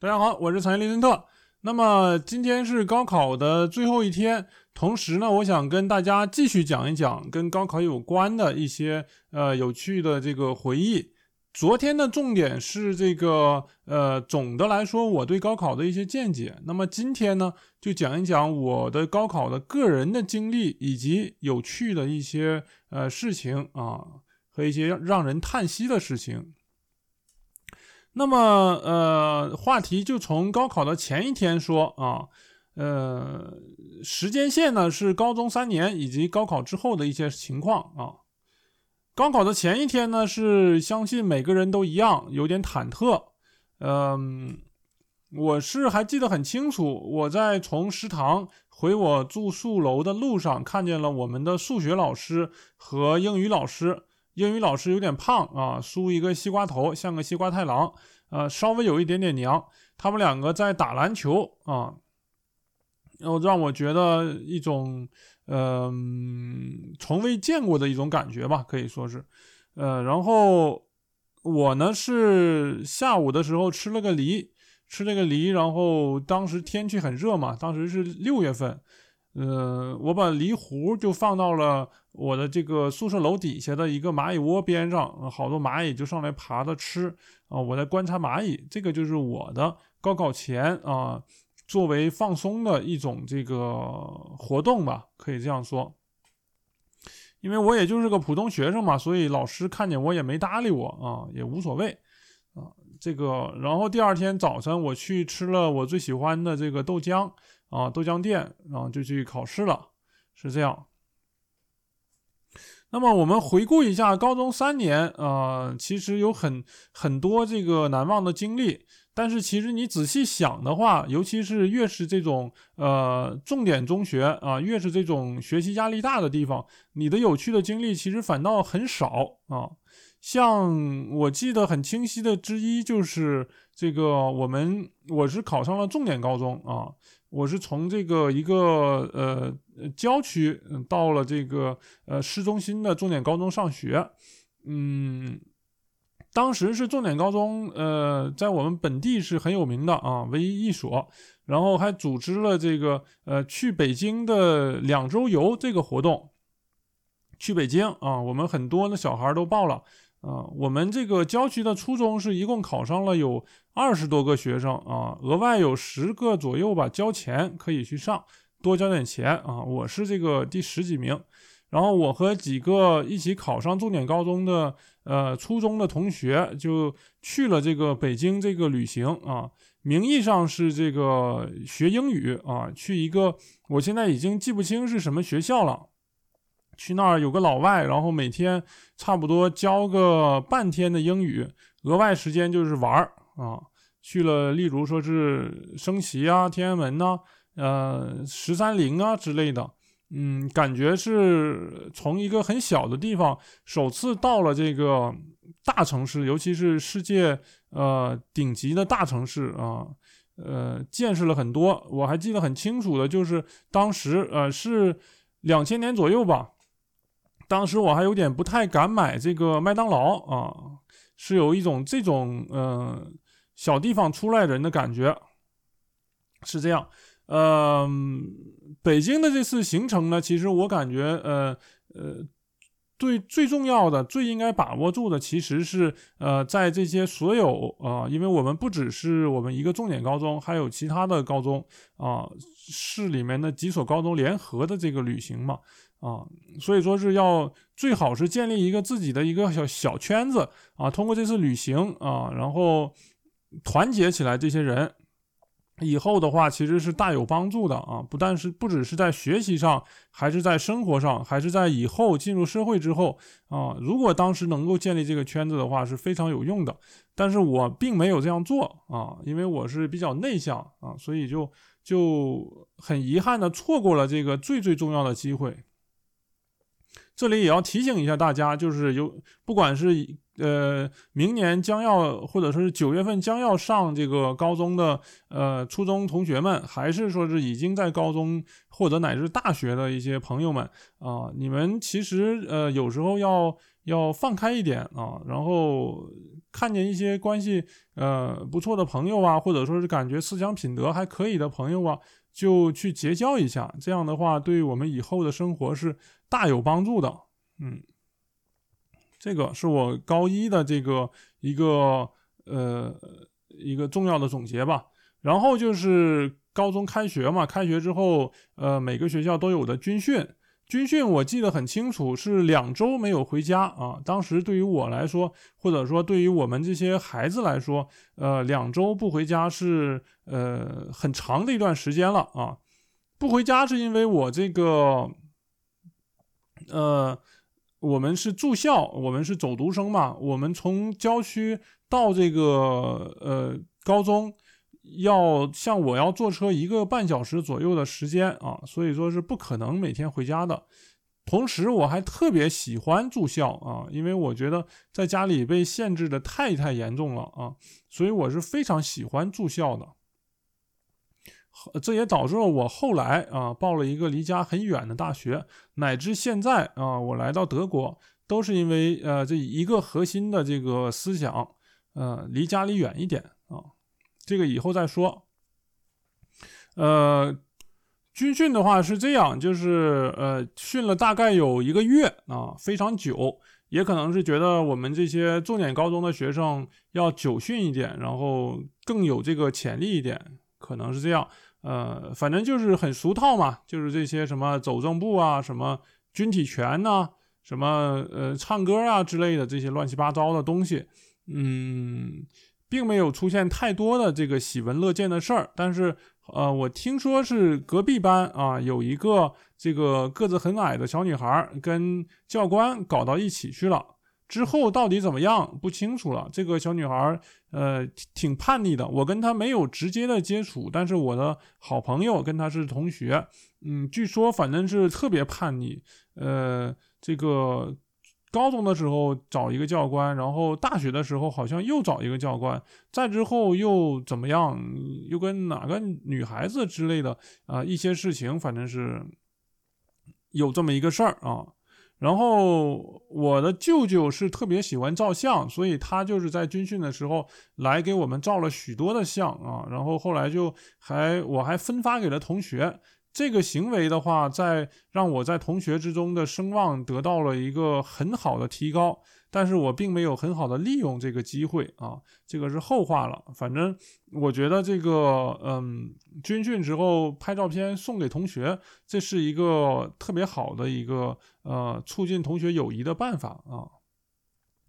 大家好，我是曹林林森特。那么今天是高考的最后一天，同时呢，我想跟大家继续讲一讲跟高考有关的一些呃有趣的这个回忆。昨天的重点是这个呃，总的来说我对高考的一些见解。那么今天呢，就讲一讲我的高考的个人的经历以及有趣的一些呃事情啊和一些让人叹息的事情。那么，呃，话题就从高考的前一天说啊，呃，时间线呢是高中三年以及高考之后的一些情况啊。高考的前一天呢，是相信每个人都一样，有点忐忑。嗯，我是还记得很清楚，我在从食堂回我住宿楼的路上，看见了我们的数学老师和英语老师。英语老师有点胖啊，梳一个西瓜头，像个西瓜太郎，呃，稍微有一点点娘。他们两个在打篮球啊，然后让我觉得一种呃从未见过的一种感觉吧，可以说是。呃，然后我呢是下午的时候吃了个梨，吃了个梨，然后当时天气很热嘛，当时是六月份。呃，我把梨核就放到了我的这个宿舍楼底下的一个蚂蚁窝边上，好多蚂蚁就上来爬着吃啊。我在观察蚂蚁，这个就是我的高考前啊，作为放松的一种这个活动吧，可以这样说。因为我也就是个普通学生嘛，所以老师看见我也没搭理我啊，也无所谓啊。这个，然后第二天早晨我去吃了我最喜欢的这个豆浆。啊，豆浆店，然后就去考试了，是这样。那么我们回顾一下高中三年，啊，其实有很很多这个难忘的经历。但是其实你仔细想的话，尤其是越是这种呃重点中学啊，越是这种学习压力大的地方，你的有趣的经历其实反倒很少啊。像我记得很清晰的之一就是这个，我们我是考上了重点高中啊，我是从这个一个呃郊区到了这个呃市中心的重点高中上学，嗯，当时是重点高中，呃，在我们本地是很有名的啊，唯一一所，然后还组织了这个呃去北京的两周游这个活动，去北京啊，我们很多的小孩都报了。啊，我们这个郊区的初中是一共考上了有二十多个学生啊，额外有十个左右吧，交钱可以去上，多交点钱啊。我是这个第十几名，然后我和几个一起考上重点高中的呃初中的同学就去了这个北京这个旅行啊，名义上是这个学英语啊，去一个我现在已经记不清是什么学校了。去那儿有个老外，然后每天差不多教个半天的英语，额外时间就是玩儿啊。去了，例如说是升旗啊、天安门呐、呃十三陵啊之类的，嗯，感觉是从一个很小的地方首次到了这个大城市，尤其是世界呃顶级的大城市啊，呃，见识了很多。我还记得很清楚的就是当时呃是两千年左右吧。当时我还有点不太敢买这个麦当劳啊，是有一种这种嗯小地方出来人的感觉，是这样。嗯，北京的这次行程呢，其实我感觉呃呃，最最重要的、最应该把握住的，其实是呃在这些所有啊，因为我们不只是我们一个重点高中，还有其他的高中啊，市里面的几所高中联合的这个旅行嘛。啊，所以说是要最好是建立一个自己的一个小小圈子啊，通过这次旅行啊，然后团结起来这些人，以后的话其实是大有帮助的啊，不但是不只是在学习上，还是在生活上，还是在以后进入社会之后啊，如果当时能够建立这个圈子的话是非常有用的，但是我并没有这样做啊，因为我是比较内向啊，所以就就很遗憾的错过了这个最最重要的机会。这里也要提醒一下大家，就是有不管是呃明年将要或者说是九月份将要上这个高中的呃初中同学们，还是说是已经在高中或者乃至大学的一些朋友们啊，你们其实呃有时候要要放开一点啊，然后看见一些关系呃不错的朋友啊，或者说是感觉思想品德还可以的朋友啊，就去结交一下。这样的话，对我们以后的生活是大有帮助的。嗯，这个是我高一的这个一个呃一个重要的总结吧。然后就是高中开学嘛，开学之后，呃，每个学校都有的军训。军训我记得很清楚，是两周没有回家啊。当时对于我来说，或者说对于我们这些孩子来说，呃，两周不回家是呃很长的一段时间了啊。不回家是因为我这个，呃，我们是住校，我们是走读生嘛，我们从郊区到这个呃高中。要像我要坐车一个半小时左右的时间啊，所以说是不可能每天回家的。同时，我还特别喜欢住校啊，因为我觉得在家里被限制的太太严重了啊，所以我是非常喜欢住校的。这也导致了我后来啊报了一个离家很远的大学，乃至现在啊我来到德国，都是因为呃这一个核心的这个思想，呃离家里远一点。这个以后再说。呃，军训的话是这样，就是呃，训了大概有一个月啊，非常久，也可能是觉得我们这些重点高中的学生要久训一点，然后更有这个潜力一点，可能是这样。呃，反正就是很俗套嘛，就是这些什么走正步啊，什么军体拳呐，什么呃唱歌啊之类的这些乱七八糟的东西，嗯。并没有出现太多的这个喜闻乐见的事儿，但是，呃，我听说是隔壁班啊有一个这个个子很矮的小女孩跟教官搞到一起去了，之后到底怎么样不清楚了。这个小女孩呃挺叛逆的，我跟她没有直接的接触，但是我的好朋友跟她是同学，嗯，据说反正是特别叛逆，呃，这个。高中的时候找一个教官，然后大学的时候好像又找一个教官，再之后又怎么样？又跟哪个女孩子之类的啊？一些事情，反正是有这么一个事儿啊。然后我的舅舅是特别喜欢照相，所以他就是在军训的时候来给我们照了许多的相啊。然后后来就还我还分发给了同学。这个行为的话，在让我在同学之中的声望得到了一个很好的提高，但是我并没有很好的利用这个机会啊，这个是后话了。反正我觉得这个，嗯，军训之后拍照片送给同学，这是一个特别好的一个呃促进同学友谊的办法啊。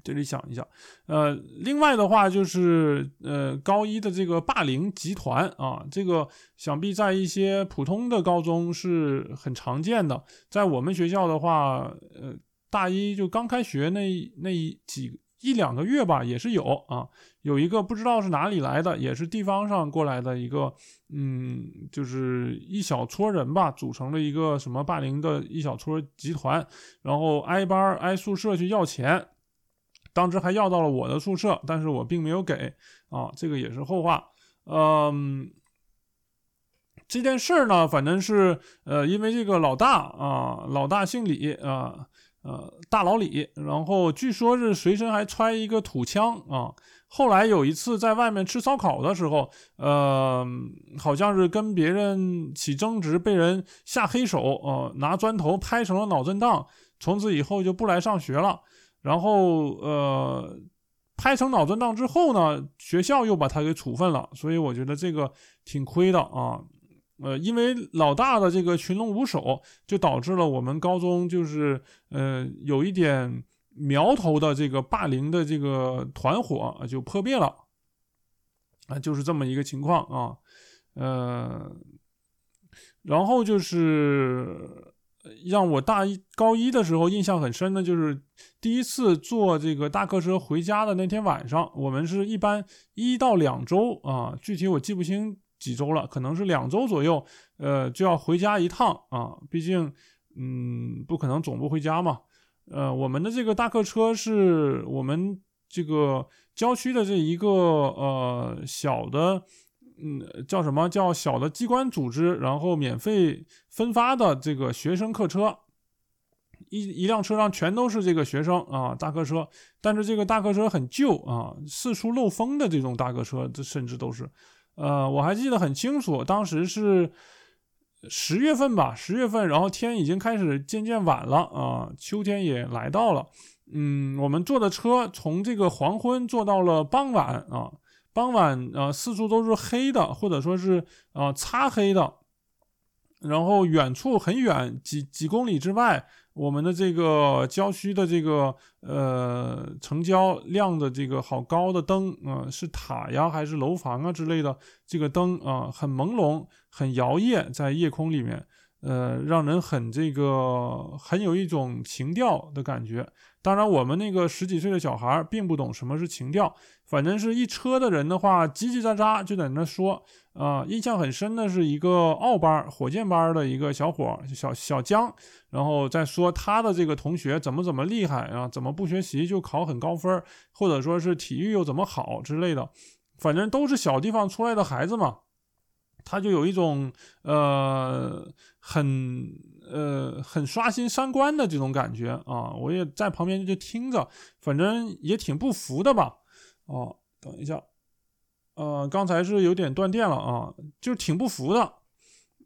这里想一下，呃，另外的话就是呃，高一的这个霸凌集团啊，这个想必在一些普通的高中是很常见的，在我们学校的话，呃，大一就刚开学那那几一两个月吧，也是有啊，有一个不知道是哪里来的，也是地方上过来的一个，嗯，就是一小撮人吧，组成了一个什么霸凌的一小撮集团，然后挨班挨宿舍去要钱。当时还要到了我的宿舍，但是我并没有给啊，这个也是后话。嗯，这件事儿呢，反正是呃，因为这个老大啊，老大姓李啊，呃，大老李，然后据说是随身还揣一个土枪啊。后来有一次在外面吃烧烤的时候，呃，好像是跟别人起争执，被人下黑手啊，拿砖头拍成了脑震荡，从此以后就不来上学了。然后，呃，拍成脑震荡之后呢，学校又把他给处分了，所以我觉得这个挺亏的啊。呃，因为老大的这个群龙无首，就导致了我们高中就是呃有一点苗头的这个霸凌的这个团伙就破灭了啊，就是这么一个情况啊。呃，然后就是。让我大一高一的时候印象很深的，就是第一次坐这个大客车回家的那天晚上。我们是一般一到两周啊，具体我记不清几周了，可能是两周左右，呃，就要回家一趟啊。毕竟，嗯，不可能总不回家嘛。呃，我们的这个大客车是我们这个郊区的这一个呃小的。嗯，叫什么？叫小的机关组织，然后免费分发的这个学生客车，一一辆车上全都是这个学生啊，大客车，但是这个大客车很旧啊，四处漏风的这种大客车，这甚至都是，呃，我还记得很清楚，当时是十月份吧，十月份，然后天已经开始渐渐晚了啊，秋天也来到了，嗯，我们坐的车从这个黄昏坐到了傍晚啊，傍晚啊，四处都是黑的，或者说是啊擦黑的，然后远处很远几几公里之外。我们的这个郊区的这个呃城郊亮的这个好高的灯啊，是塔呀还是楼房啊之类的？这个灯啊很朦胧，很摇曳在夜空里面，呃，让人很这个很有一种情调的感觉。当然，我们那个十几岁的小孩并不懂什么是情调，反正是一车的人的话，叽叽喳喳就在那说。啊，印象很深的是一个奥班火箭班的一个小伙小小江，然后再说他的这个同学怎么怎么厉害啊，怎么不学习就考很高分，或者说是体育又怎么好之类的，反正都是小地方出来的孩子嘛，他就有一种呃很呃很刷新三观的这种感觉啊，我也在旁边就听着，反正也挺不服的吧。哦，等一下。呃，刚才是有点断电了啊，就挺不服的，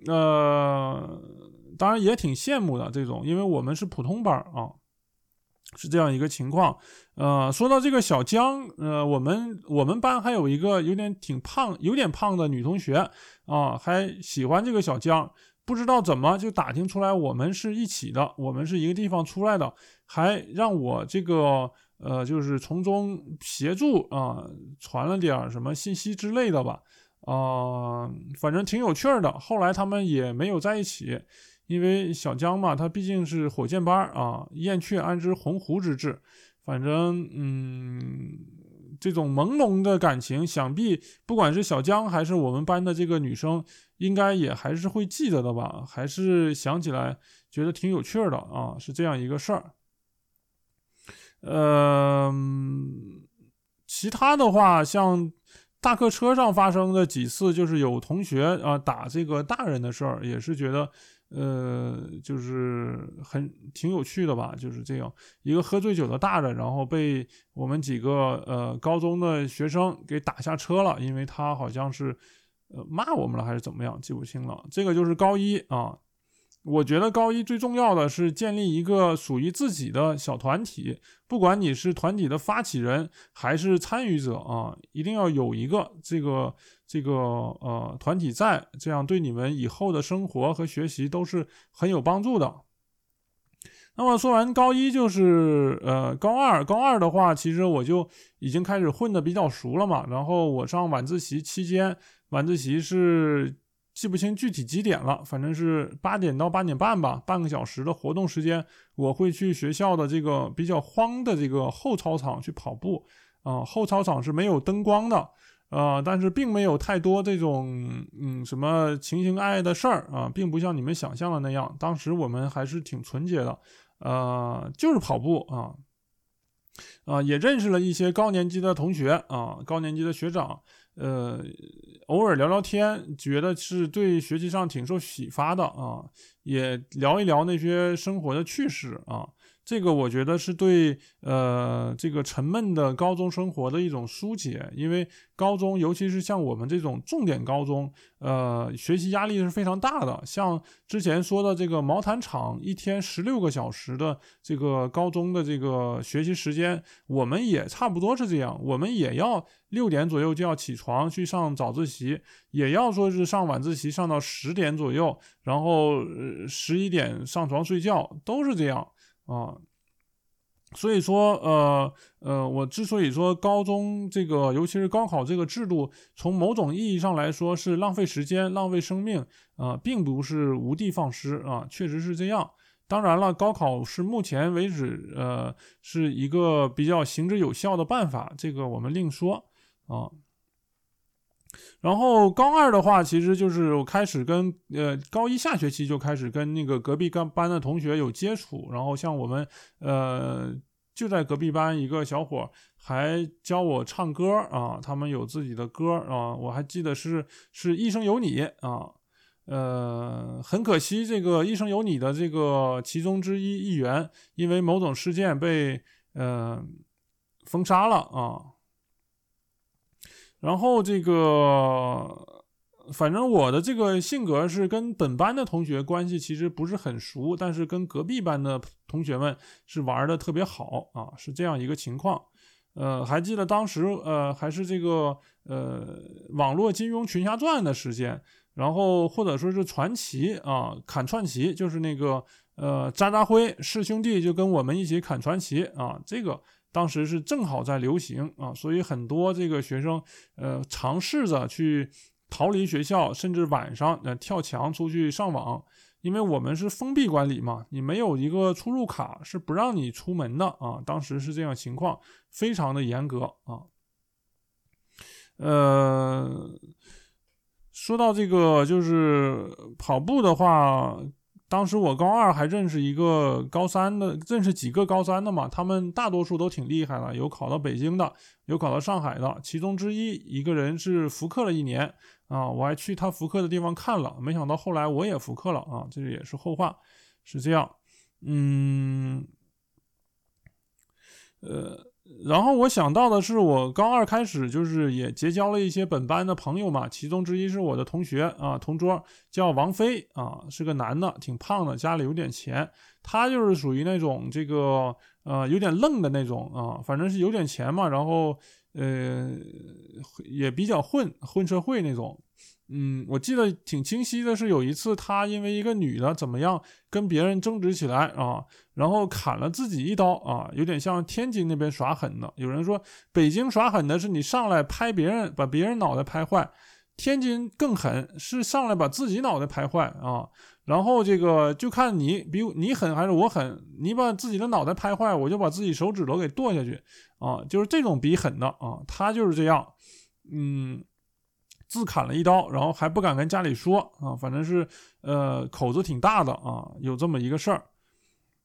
呃，当然也挺羡慕的这种，因为我们是普通班啊，是这样一个情况。呃，说到这个小江，呃，我们我们班还有一个有点挺胖、有点胖的女同学啊，还喜欢这个小江，不知道怎么就打听出来我们是一起的，我们是一个地方出来的，还让我这个。呃，就是从中协助啊，传了点什么信息之类的吧，啊，反正挺有趣儿的。后来他们也没有在一起，因为小江嘛，他毕竟是火箭班啊，燕雀安知鸿鹄之志。反正，嗯，这种朦胧的感情，想必不管是小江还是我们班的这个女生，应该也还是会记得的吧？还是想起来觉得挺有趣的啊，是这样一个事儿。呃，其他的话，像大客车上发生的几次，就是有同学啊打这个大人的事儿，也是觉得，呃，就是很挺有趣的吧，就是这样一个喝醉酒的大人，然后被我们几个呃高中的学生给打下车了，因为他好像是呃骂我们了还是怎么样，记不清了。这个就是高一啊。我觉得高一最重要的是建立一个属于自己的小团体，不管你是团体的发起人还是参与者啊，一定要有一个这个这个呃团体在，这样对你们以后的生活和学习都是很有帮助的。那么说完高一，就是呃高二，高二的话，其实我就已经开始混的比较熟了嘛。然后我上晚自习期间，晚自习是。记不清具体几点了，反正是八点到八点半吧，半个小时的活动时间。我会去学校的这个比较荒的这个后操场去跑步，啊，后操场是没有灯光的，呃，但是并没有太多这种嗯什么情情爱爱的事儿啊，并不像你们想象的那样。当时我们还是挺纯洁的，呃，就是跑步啊，啊，也认识了一些高年级的同学啊，高年级的学长。呃，偶尔聊聊天，觉得是对学习上挺受启发的啊，也聊一聊那些生活的趣事啊。这个我觉得是对呃这个沉闷的高中生活的一种疏解，因为高中尤其是像我们这种重点高中，呃，学习压力是非常大的。像之前说的这个毛毯厂，一天十六个小时的这个高中的这个学习时间，我们也差不多是这样，我们也要六点左右就要起床去上早自习，也要说是上晚自习上到十点左右，然后十一点上床睡觉，都是这样。啊，所以说，呃呃，我之所以说高中这个，尤其是高考这个制度，从某种意义上来说是浪费时间、浪费生命啊，并不是无的放矢啊，确实是这样。当然了，高考是目前为止，呃，是一个比较行之有效的办法，这个我们另说啊。然后高二的话，其实就是我开始跟呃高一下学期就开始跟那个隔壁班班的同学有接触，然后像我们呃就在隔壁班一个小伙还教我唱歌啊，他们有自己的歌啊，我还记得是是一生有你啊，呃，很可惜，这个《一生有你》的这个其中之一一员，因为某种事件被呃封杀了啊。然后这个。反正我的这个性格是跟本班的同学关系其实不是很熟，但是跟隔壁班的同学们是玩的特别好啊，是这样一个情况。呃，还记得当时呃还是这个呃网络金庸群侠传的时间，然后或者说是传奇啊砍传奇，就是那个呃渣渣辉师兄弟就跟我们一起砍传奇啊，这个当时是正好在流行啊，所以很多这个学生呃尝试着去。逃离学校，甚至晚上呃跳墙出去上网，因为我们是封闭管理嘛，你没有一个出入卡是不让你出门的啊。当时是这样情况，非常的严格啊。呃，说到这个就是跑步的话。当时我高二还认识一个高三的，认识几个高三的嘛，他们大多数都挺厉害的，有考到北京的，有考到上海的。其中之一一个人是复课了一年啊，我还去他复课的地方看了，没想到后来我也复课了啊，这也是后话，是这样，嗯，呃。然后我想到的是，我高二开始就是也结交了一些本班的朋友嘛，其中之一是我的同学啊，同桌叫王飞啊，是个男的，挺胖的，家里有点钱。他就是属于那种这个呃有点愣的那种啊，反正是有点钱嘛，然后呃也比较混混社会那种。嗯，我记得挺清晰的，是有一次他因为一个女的怎么样跟别人争执起来啊，然后砍了自己一刀啊，有点像天津那边耍狠的。有人说北京耍狠的是你上来拍别人，把别人脑袋拍坏，天津更狠，是上来把自己脑袋拍坏啊。然后这个就看你比你狠还是我狠，你把自己的脑袋拍坏，我就把自己手指头给剁下去啊，就是这种比狠的啊，他就是这样，嗯。自砍了一刀，然后还不敢跟家里说啊，反正是呃口子挺大的啊，有这么一个事儿。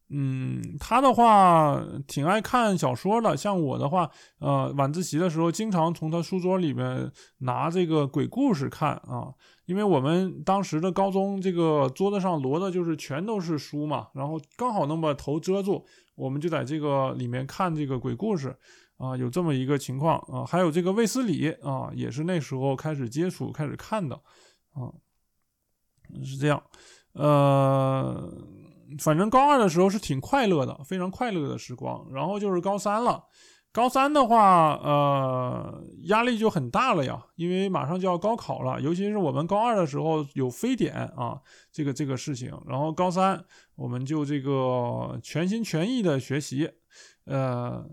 嗯，他的话挺爱看小说的，像我的话，呃，晚自习的时候经常从他书桌里面拿这个鬼故事看啊，因为我们当时的高中这个桌子上摞的就是全都是书嘛，然后刚好能把头遮住，我们就在这个里面看这个鬼故事。啊，有这么一个情况啊，还有这个卫斯理啊，也是那时候开始接触、开始看的，啊，是这样。呃，反正高二的时候是挺快乐的，非常快乐的时光。然后就是高三了，高三的话，呃，压力就很大了呀，因为马上就要高考了，尤其是我们高二的时候有非典啊，这个这个事情。然后高三我们就这个全心全意的学习，呃。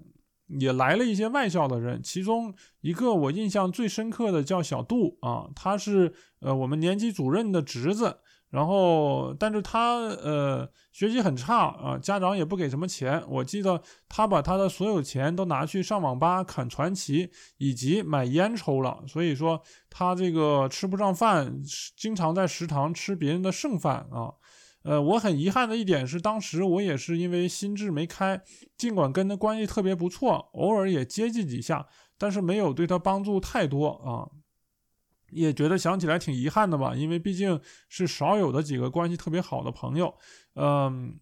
也来了一些外校的人，其中一个我印象最深刻的叫小杜啊，他是呃我们年级主任的侄子，然后但是他呃学习很差啊，家长也不给什么钱，我记得他把他的所有钱都拿去上网吧砍传奇以及买烟抽了，所以说他这个吃不上饭，经常在食堂吃别人的剩饭啊。呃，我很遗憾的一点是，当时我也是因为心智没开，尽管跟他关系特别不错，偶尔也接济几下，但是没有对他帮助太多啊，也觉得想起来挺遗憾的吧，因为毕竟是少有的几个关系特别好的朋友，嗯。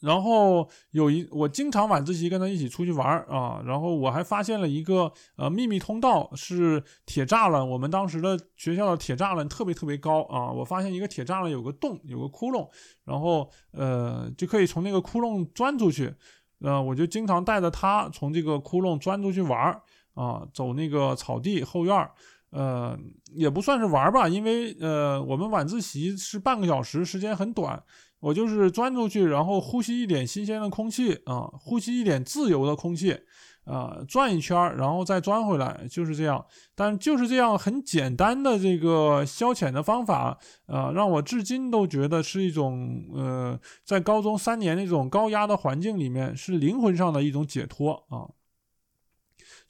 然后有一，我经常晚自习跟他一起出去玩啊。然后我还发现了一个呃秘密通道，是铁栅栏。我们当时的学校的铁栅栏特别特别高啊。我发现一个铁栅栏有个洞，有个窟窿，然后呃就可以从那个窟窿钻出去。呃，我就经常带着他从这个窟窿钻出去玩啊，走那个草地后院呃，也不算是玩吧，因为呃我们晚自习是半个小时，时间很短。我就是钻出去，然后呼吸一点新鲜的空气啊，呼吸一点自由的空气啊，转一圈儿然后再钻回来，就是这样。但就是这样很简单的这个消遣的方法啊，让我至今都觉得是一种呃，在高中三年那种高压的环境里面，是灵魂上的一种解脱啊。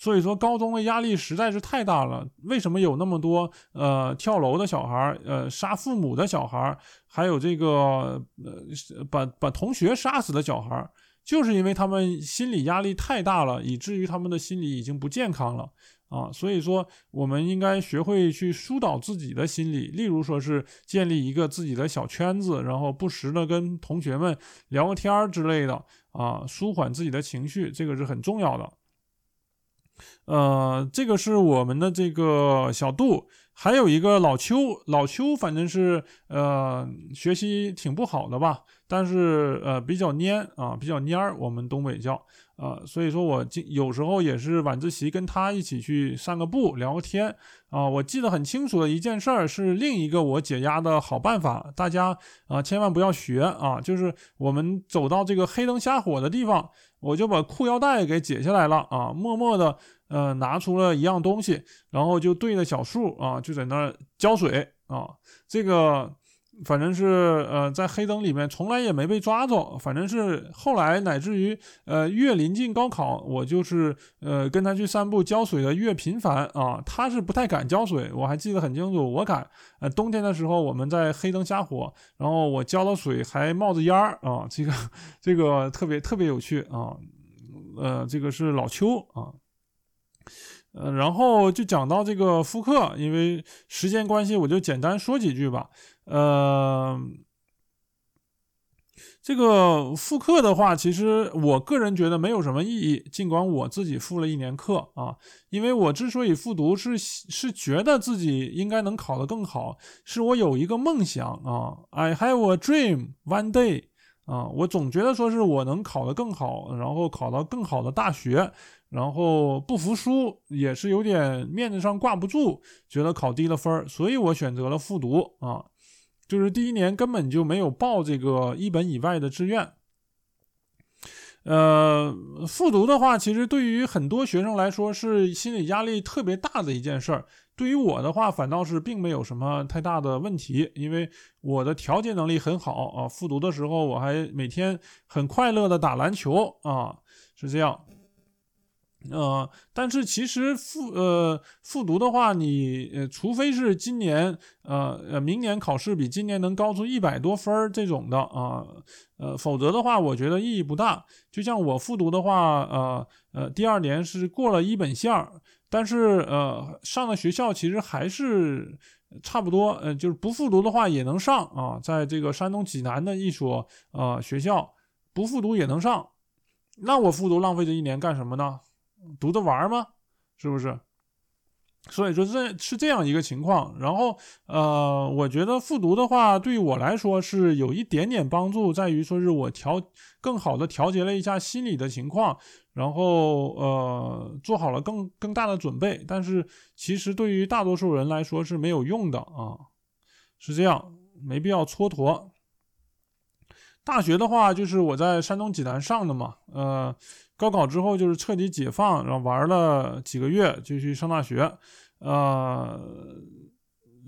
所以说，高中的压力实在是太大了。为什么有那么多呃跳楼的小孩儿呃杀父母的小孩儿还有这个呃把把同学杀死的小孩儿就是因为他们心理压力太大了，以至于他们的心理已经不健康了啊，所以说我们应该学会去疏导自己的心理，例如说是建立一个自己的小圈子，然后不时的跟同学们聊个天儿之类的啊，舒缓自己的情绪，这个是很重要的。呃，这个是我们的这个小度，还有一个老邱，老邱反正是呃学习挺不好的吧，但是呃比较蔫啊，比较蔫儿，我们东北叫。呃，所以说我今有时候也是晚自习跟他一起去散个步，聊个天啊。我记得很清楚的一件事儿是另一个我解压的好办法，大家啊千万不要学啊。就是我们走到这个黑灯瞎火的地方，我就把裤腰带给解下来了啊，默默的呃拿出了一样东西，然后就对着小树啊就在那儿浇水啊，这个。反正是呃，在黑灯里面从来也没被抓着。反正是后来乃至于呃，越临近高考，我就是呃跟他去散步浇水的越频繁啊。他是不太敢浇水，我还记得很清楚，我敢。呃，冬天的时候我们在黑灯瞎火，然后我浇了水还冒着烟儿啊，这个这个特别特别有趣啊。呃，这个是老邱啊。呃，然后就讲到这个复刻，因为时间关系，我就简单说几句吧。呃，这个复课的话，其实我个人觉得没有什么意义。尽管我自己复了一年课啊，因为我之所以复读，是是觉得自己应该能考得更好，是我有一个梦想啊，I have a dream one day 啊，我总觉得说是我能考得更好，然后考到更好的大学。然后不服输也是有点面子上挂不住，觉得考低了分儿，所以我选择了复读啊，就是第一年根本就没有报这个一本以外的志愿。呃，复读的话，其实对于很多学生来说是心理压力特别大的一件事儿。对于我的话，反倒是并没有什么太大的问题，因为我的调节能力很好啊。复读的时候，我还每天很快乐的打篮球啊，是这样。呃，但是其实复呃复读的话，你呃除非是今年呃呃明年考试比今年能高出一百多分儿这种的啊，呃否则的话，我觉得意义不大。就像我复读的话，呃呃第二年是过了一本线，但是呃上的学校其实还是差不多，呃就是不复读的话也能上啊，在这个山东济南的一所呃学校不复读也能上，那我复读浪费这一年干什么呢？读着玩吗？是不是？所以说这是这样一个情况。然后，呃，我觉得复读的话，对于我来说是有一点点帮助，在于说是我调更好的调节了一下心理的情况，然后呃，做好了更更大的准备。但是其实对于大多数人来说是没有用的啊，是这样，没必要蹉跎。大学的话，就是我在山东济南上的嘛，呃。高考之后就是彻底解放，然后玩了几个月就去上大学。呃，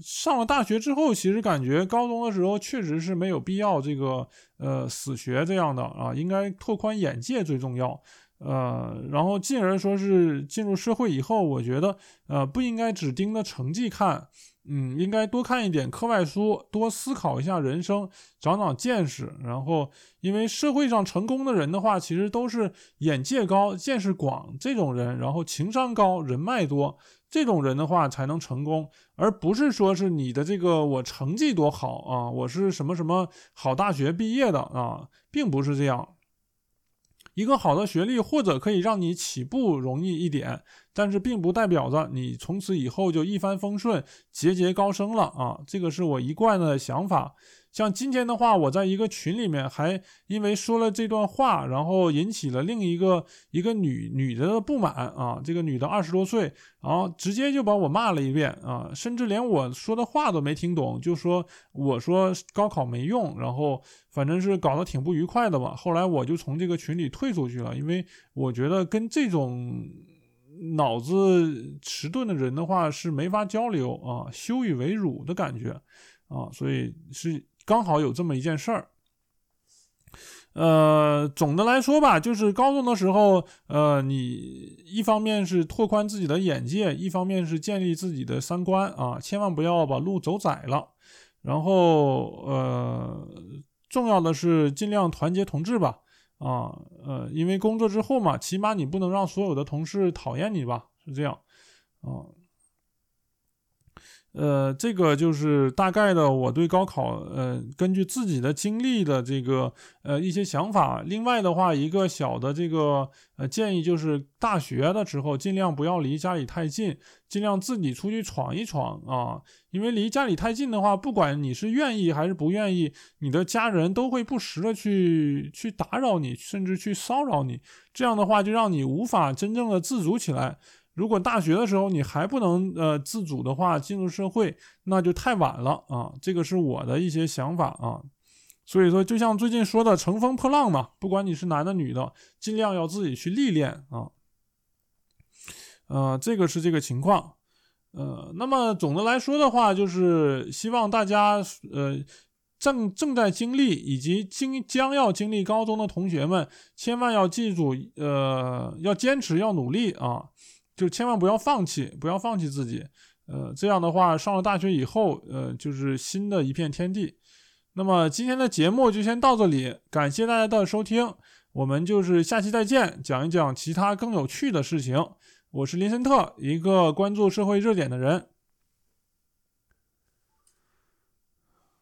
上了大学之后，其实感觉高中的时候确实是没有必要这个呃死学这样的啊，应该拓宽眼界最重要。呃，然后进而说是进入社会以后，我觉得呃不应该只盯着成绩看。嗯，应该多看一点课外书，多思考一下人生，长长见识。然后，因为社会上成功的人的话，其实都是眼界高、见识广这种人，然后情商高、人脉多这种人的话才能成功，而不是说是你的这个我成绩多好啊，我是什么什么好大学毕业的啊，并不是这样。一个好的学历或者可以让你起步容易一点。但是并不代表着你从此以后就一帆风顺、节节高升了啊！这个是我一贯的想法。像今天的话，我在一个群里面还因为说了这段话，然后引起了另一个一个女女的不满啊。这个女的二十多岁，然后直接就把我骂了一遍啊，甚至连我说的话都没听懂，就说我说高考没用，然后反正是搞得挺不愉快的吧。后来我就从这个群里退出去了，因为我觉得跟这种。脑子迟钝的人的话是没法交流啊，羞以为辱的感觉啊，所以是刚好有这么一件事儿。呃，总的来说吧，就是高中的时候，呃，你一方面是拓宽自己的眼界，一方面是建立自己的三观啊，千万不要把路走窄了。然后，呃，重要的是尽量团结同志吧。啊，呃，因为工作之后嘛，起码你不能让所有的同事讨厌你吧，是这样。啊。呃，这个就是大概的我对高考，呃，根据自己的经历的这个呃一些想法。另外的话，一个小的这个呃建议就是，大学的时候尽量不要离家里太近，尽量自己出去闯一闯啊。因为离家里太近的话，不管你是愿意还是不愿意，你的家人都会不时的去去打扰你，甚至去骚扰你。这样的话，就让你无法真正的自主起来。如果大学的时候你还不能呃自主的话，进入社会那就太晚了啊！这个是我的一些想法啊。所以说，就像最近说的“乘风破浪”嘛，不管你是男的女的，尽量要自己去历练啊。呃，这个是这个情况。呃，那么总的来说的话，就是希望大家呃正正在经历以及经将要经历高中的同学们，千万要记住，呃，要坚持，要努力啊。就千万不要放弃，不要放弃自己，呃，这样的话，上了大学以后，呃，就是新的一片天地。那么今天的节目就先到这里，感谢大家的收听，我们就是下期再见，讲一讲其他更有趣的事情。我是林森特，一个关注社会热点的人。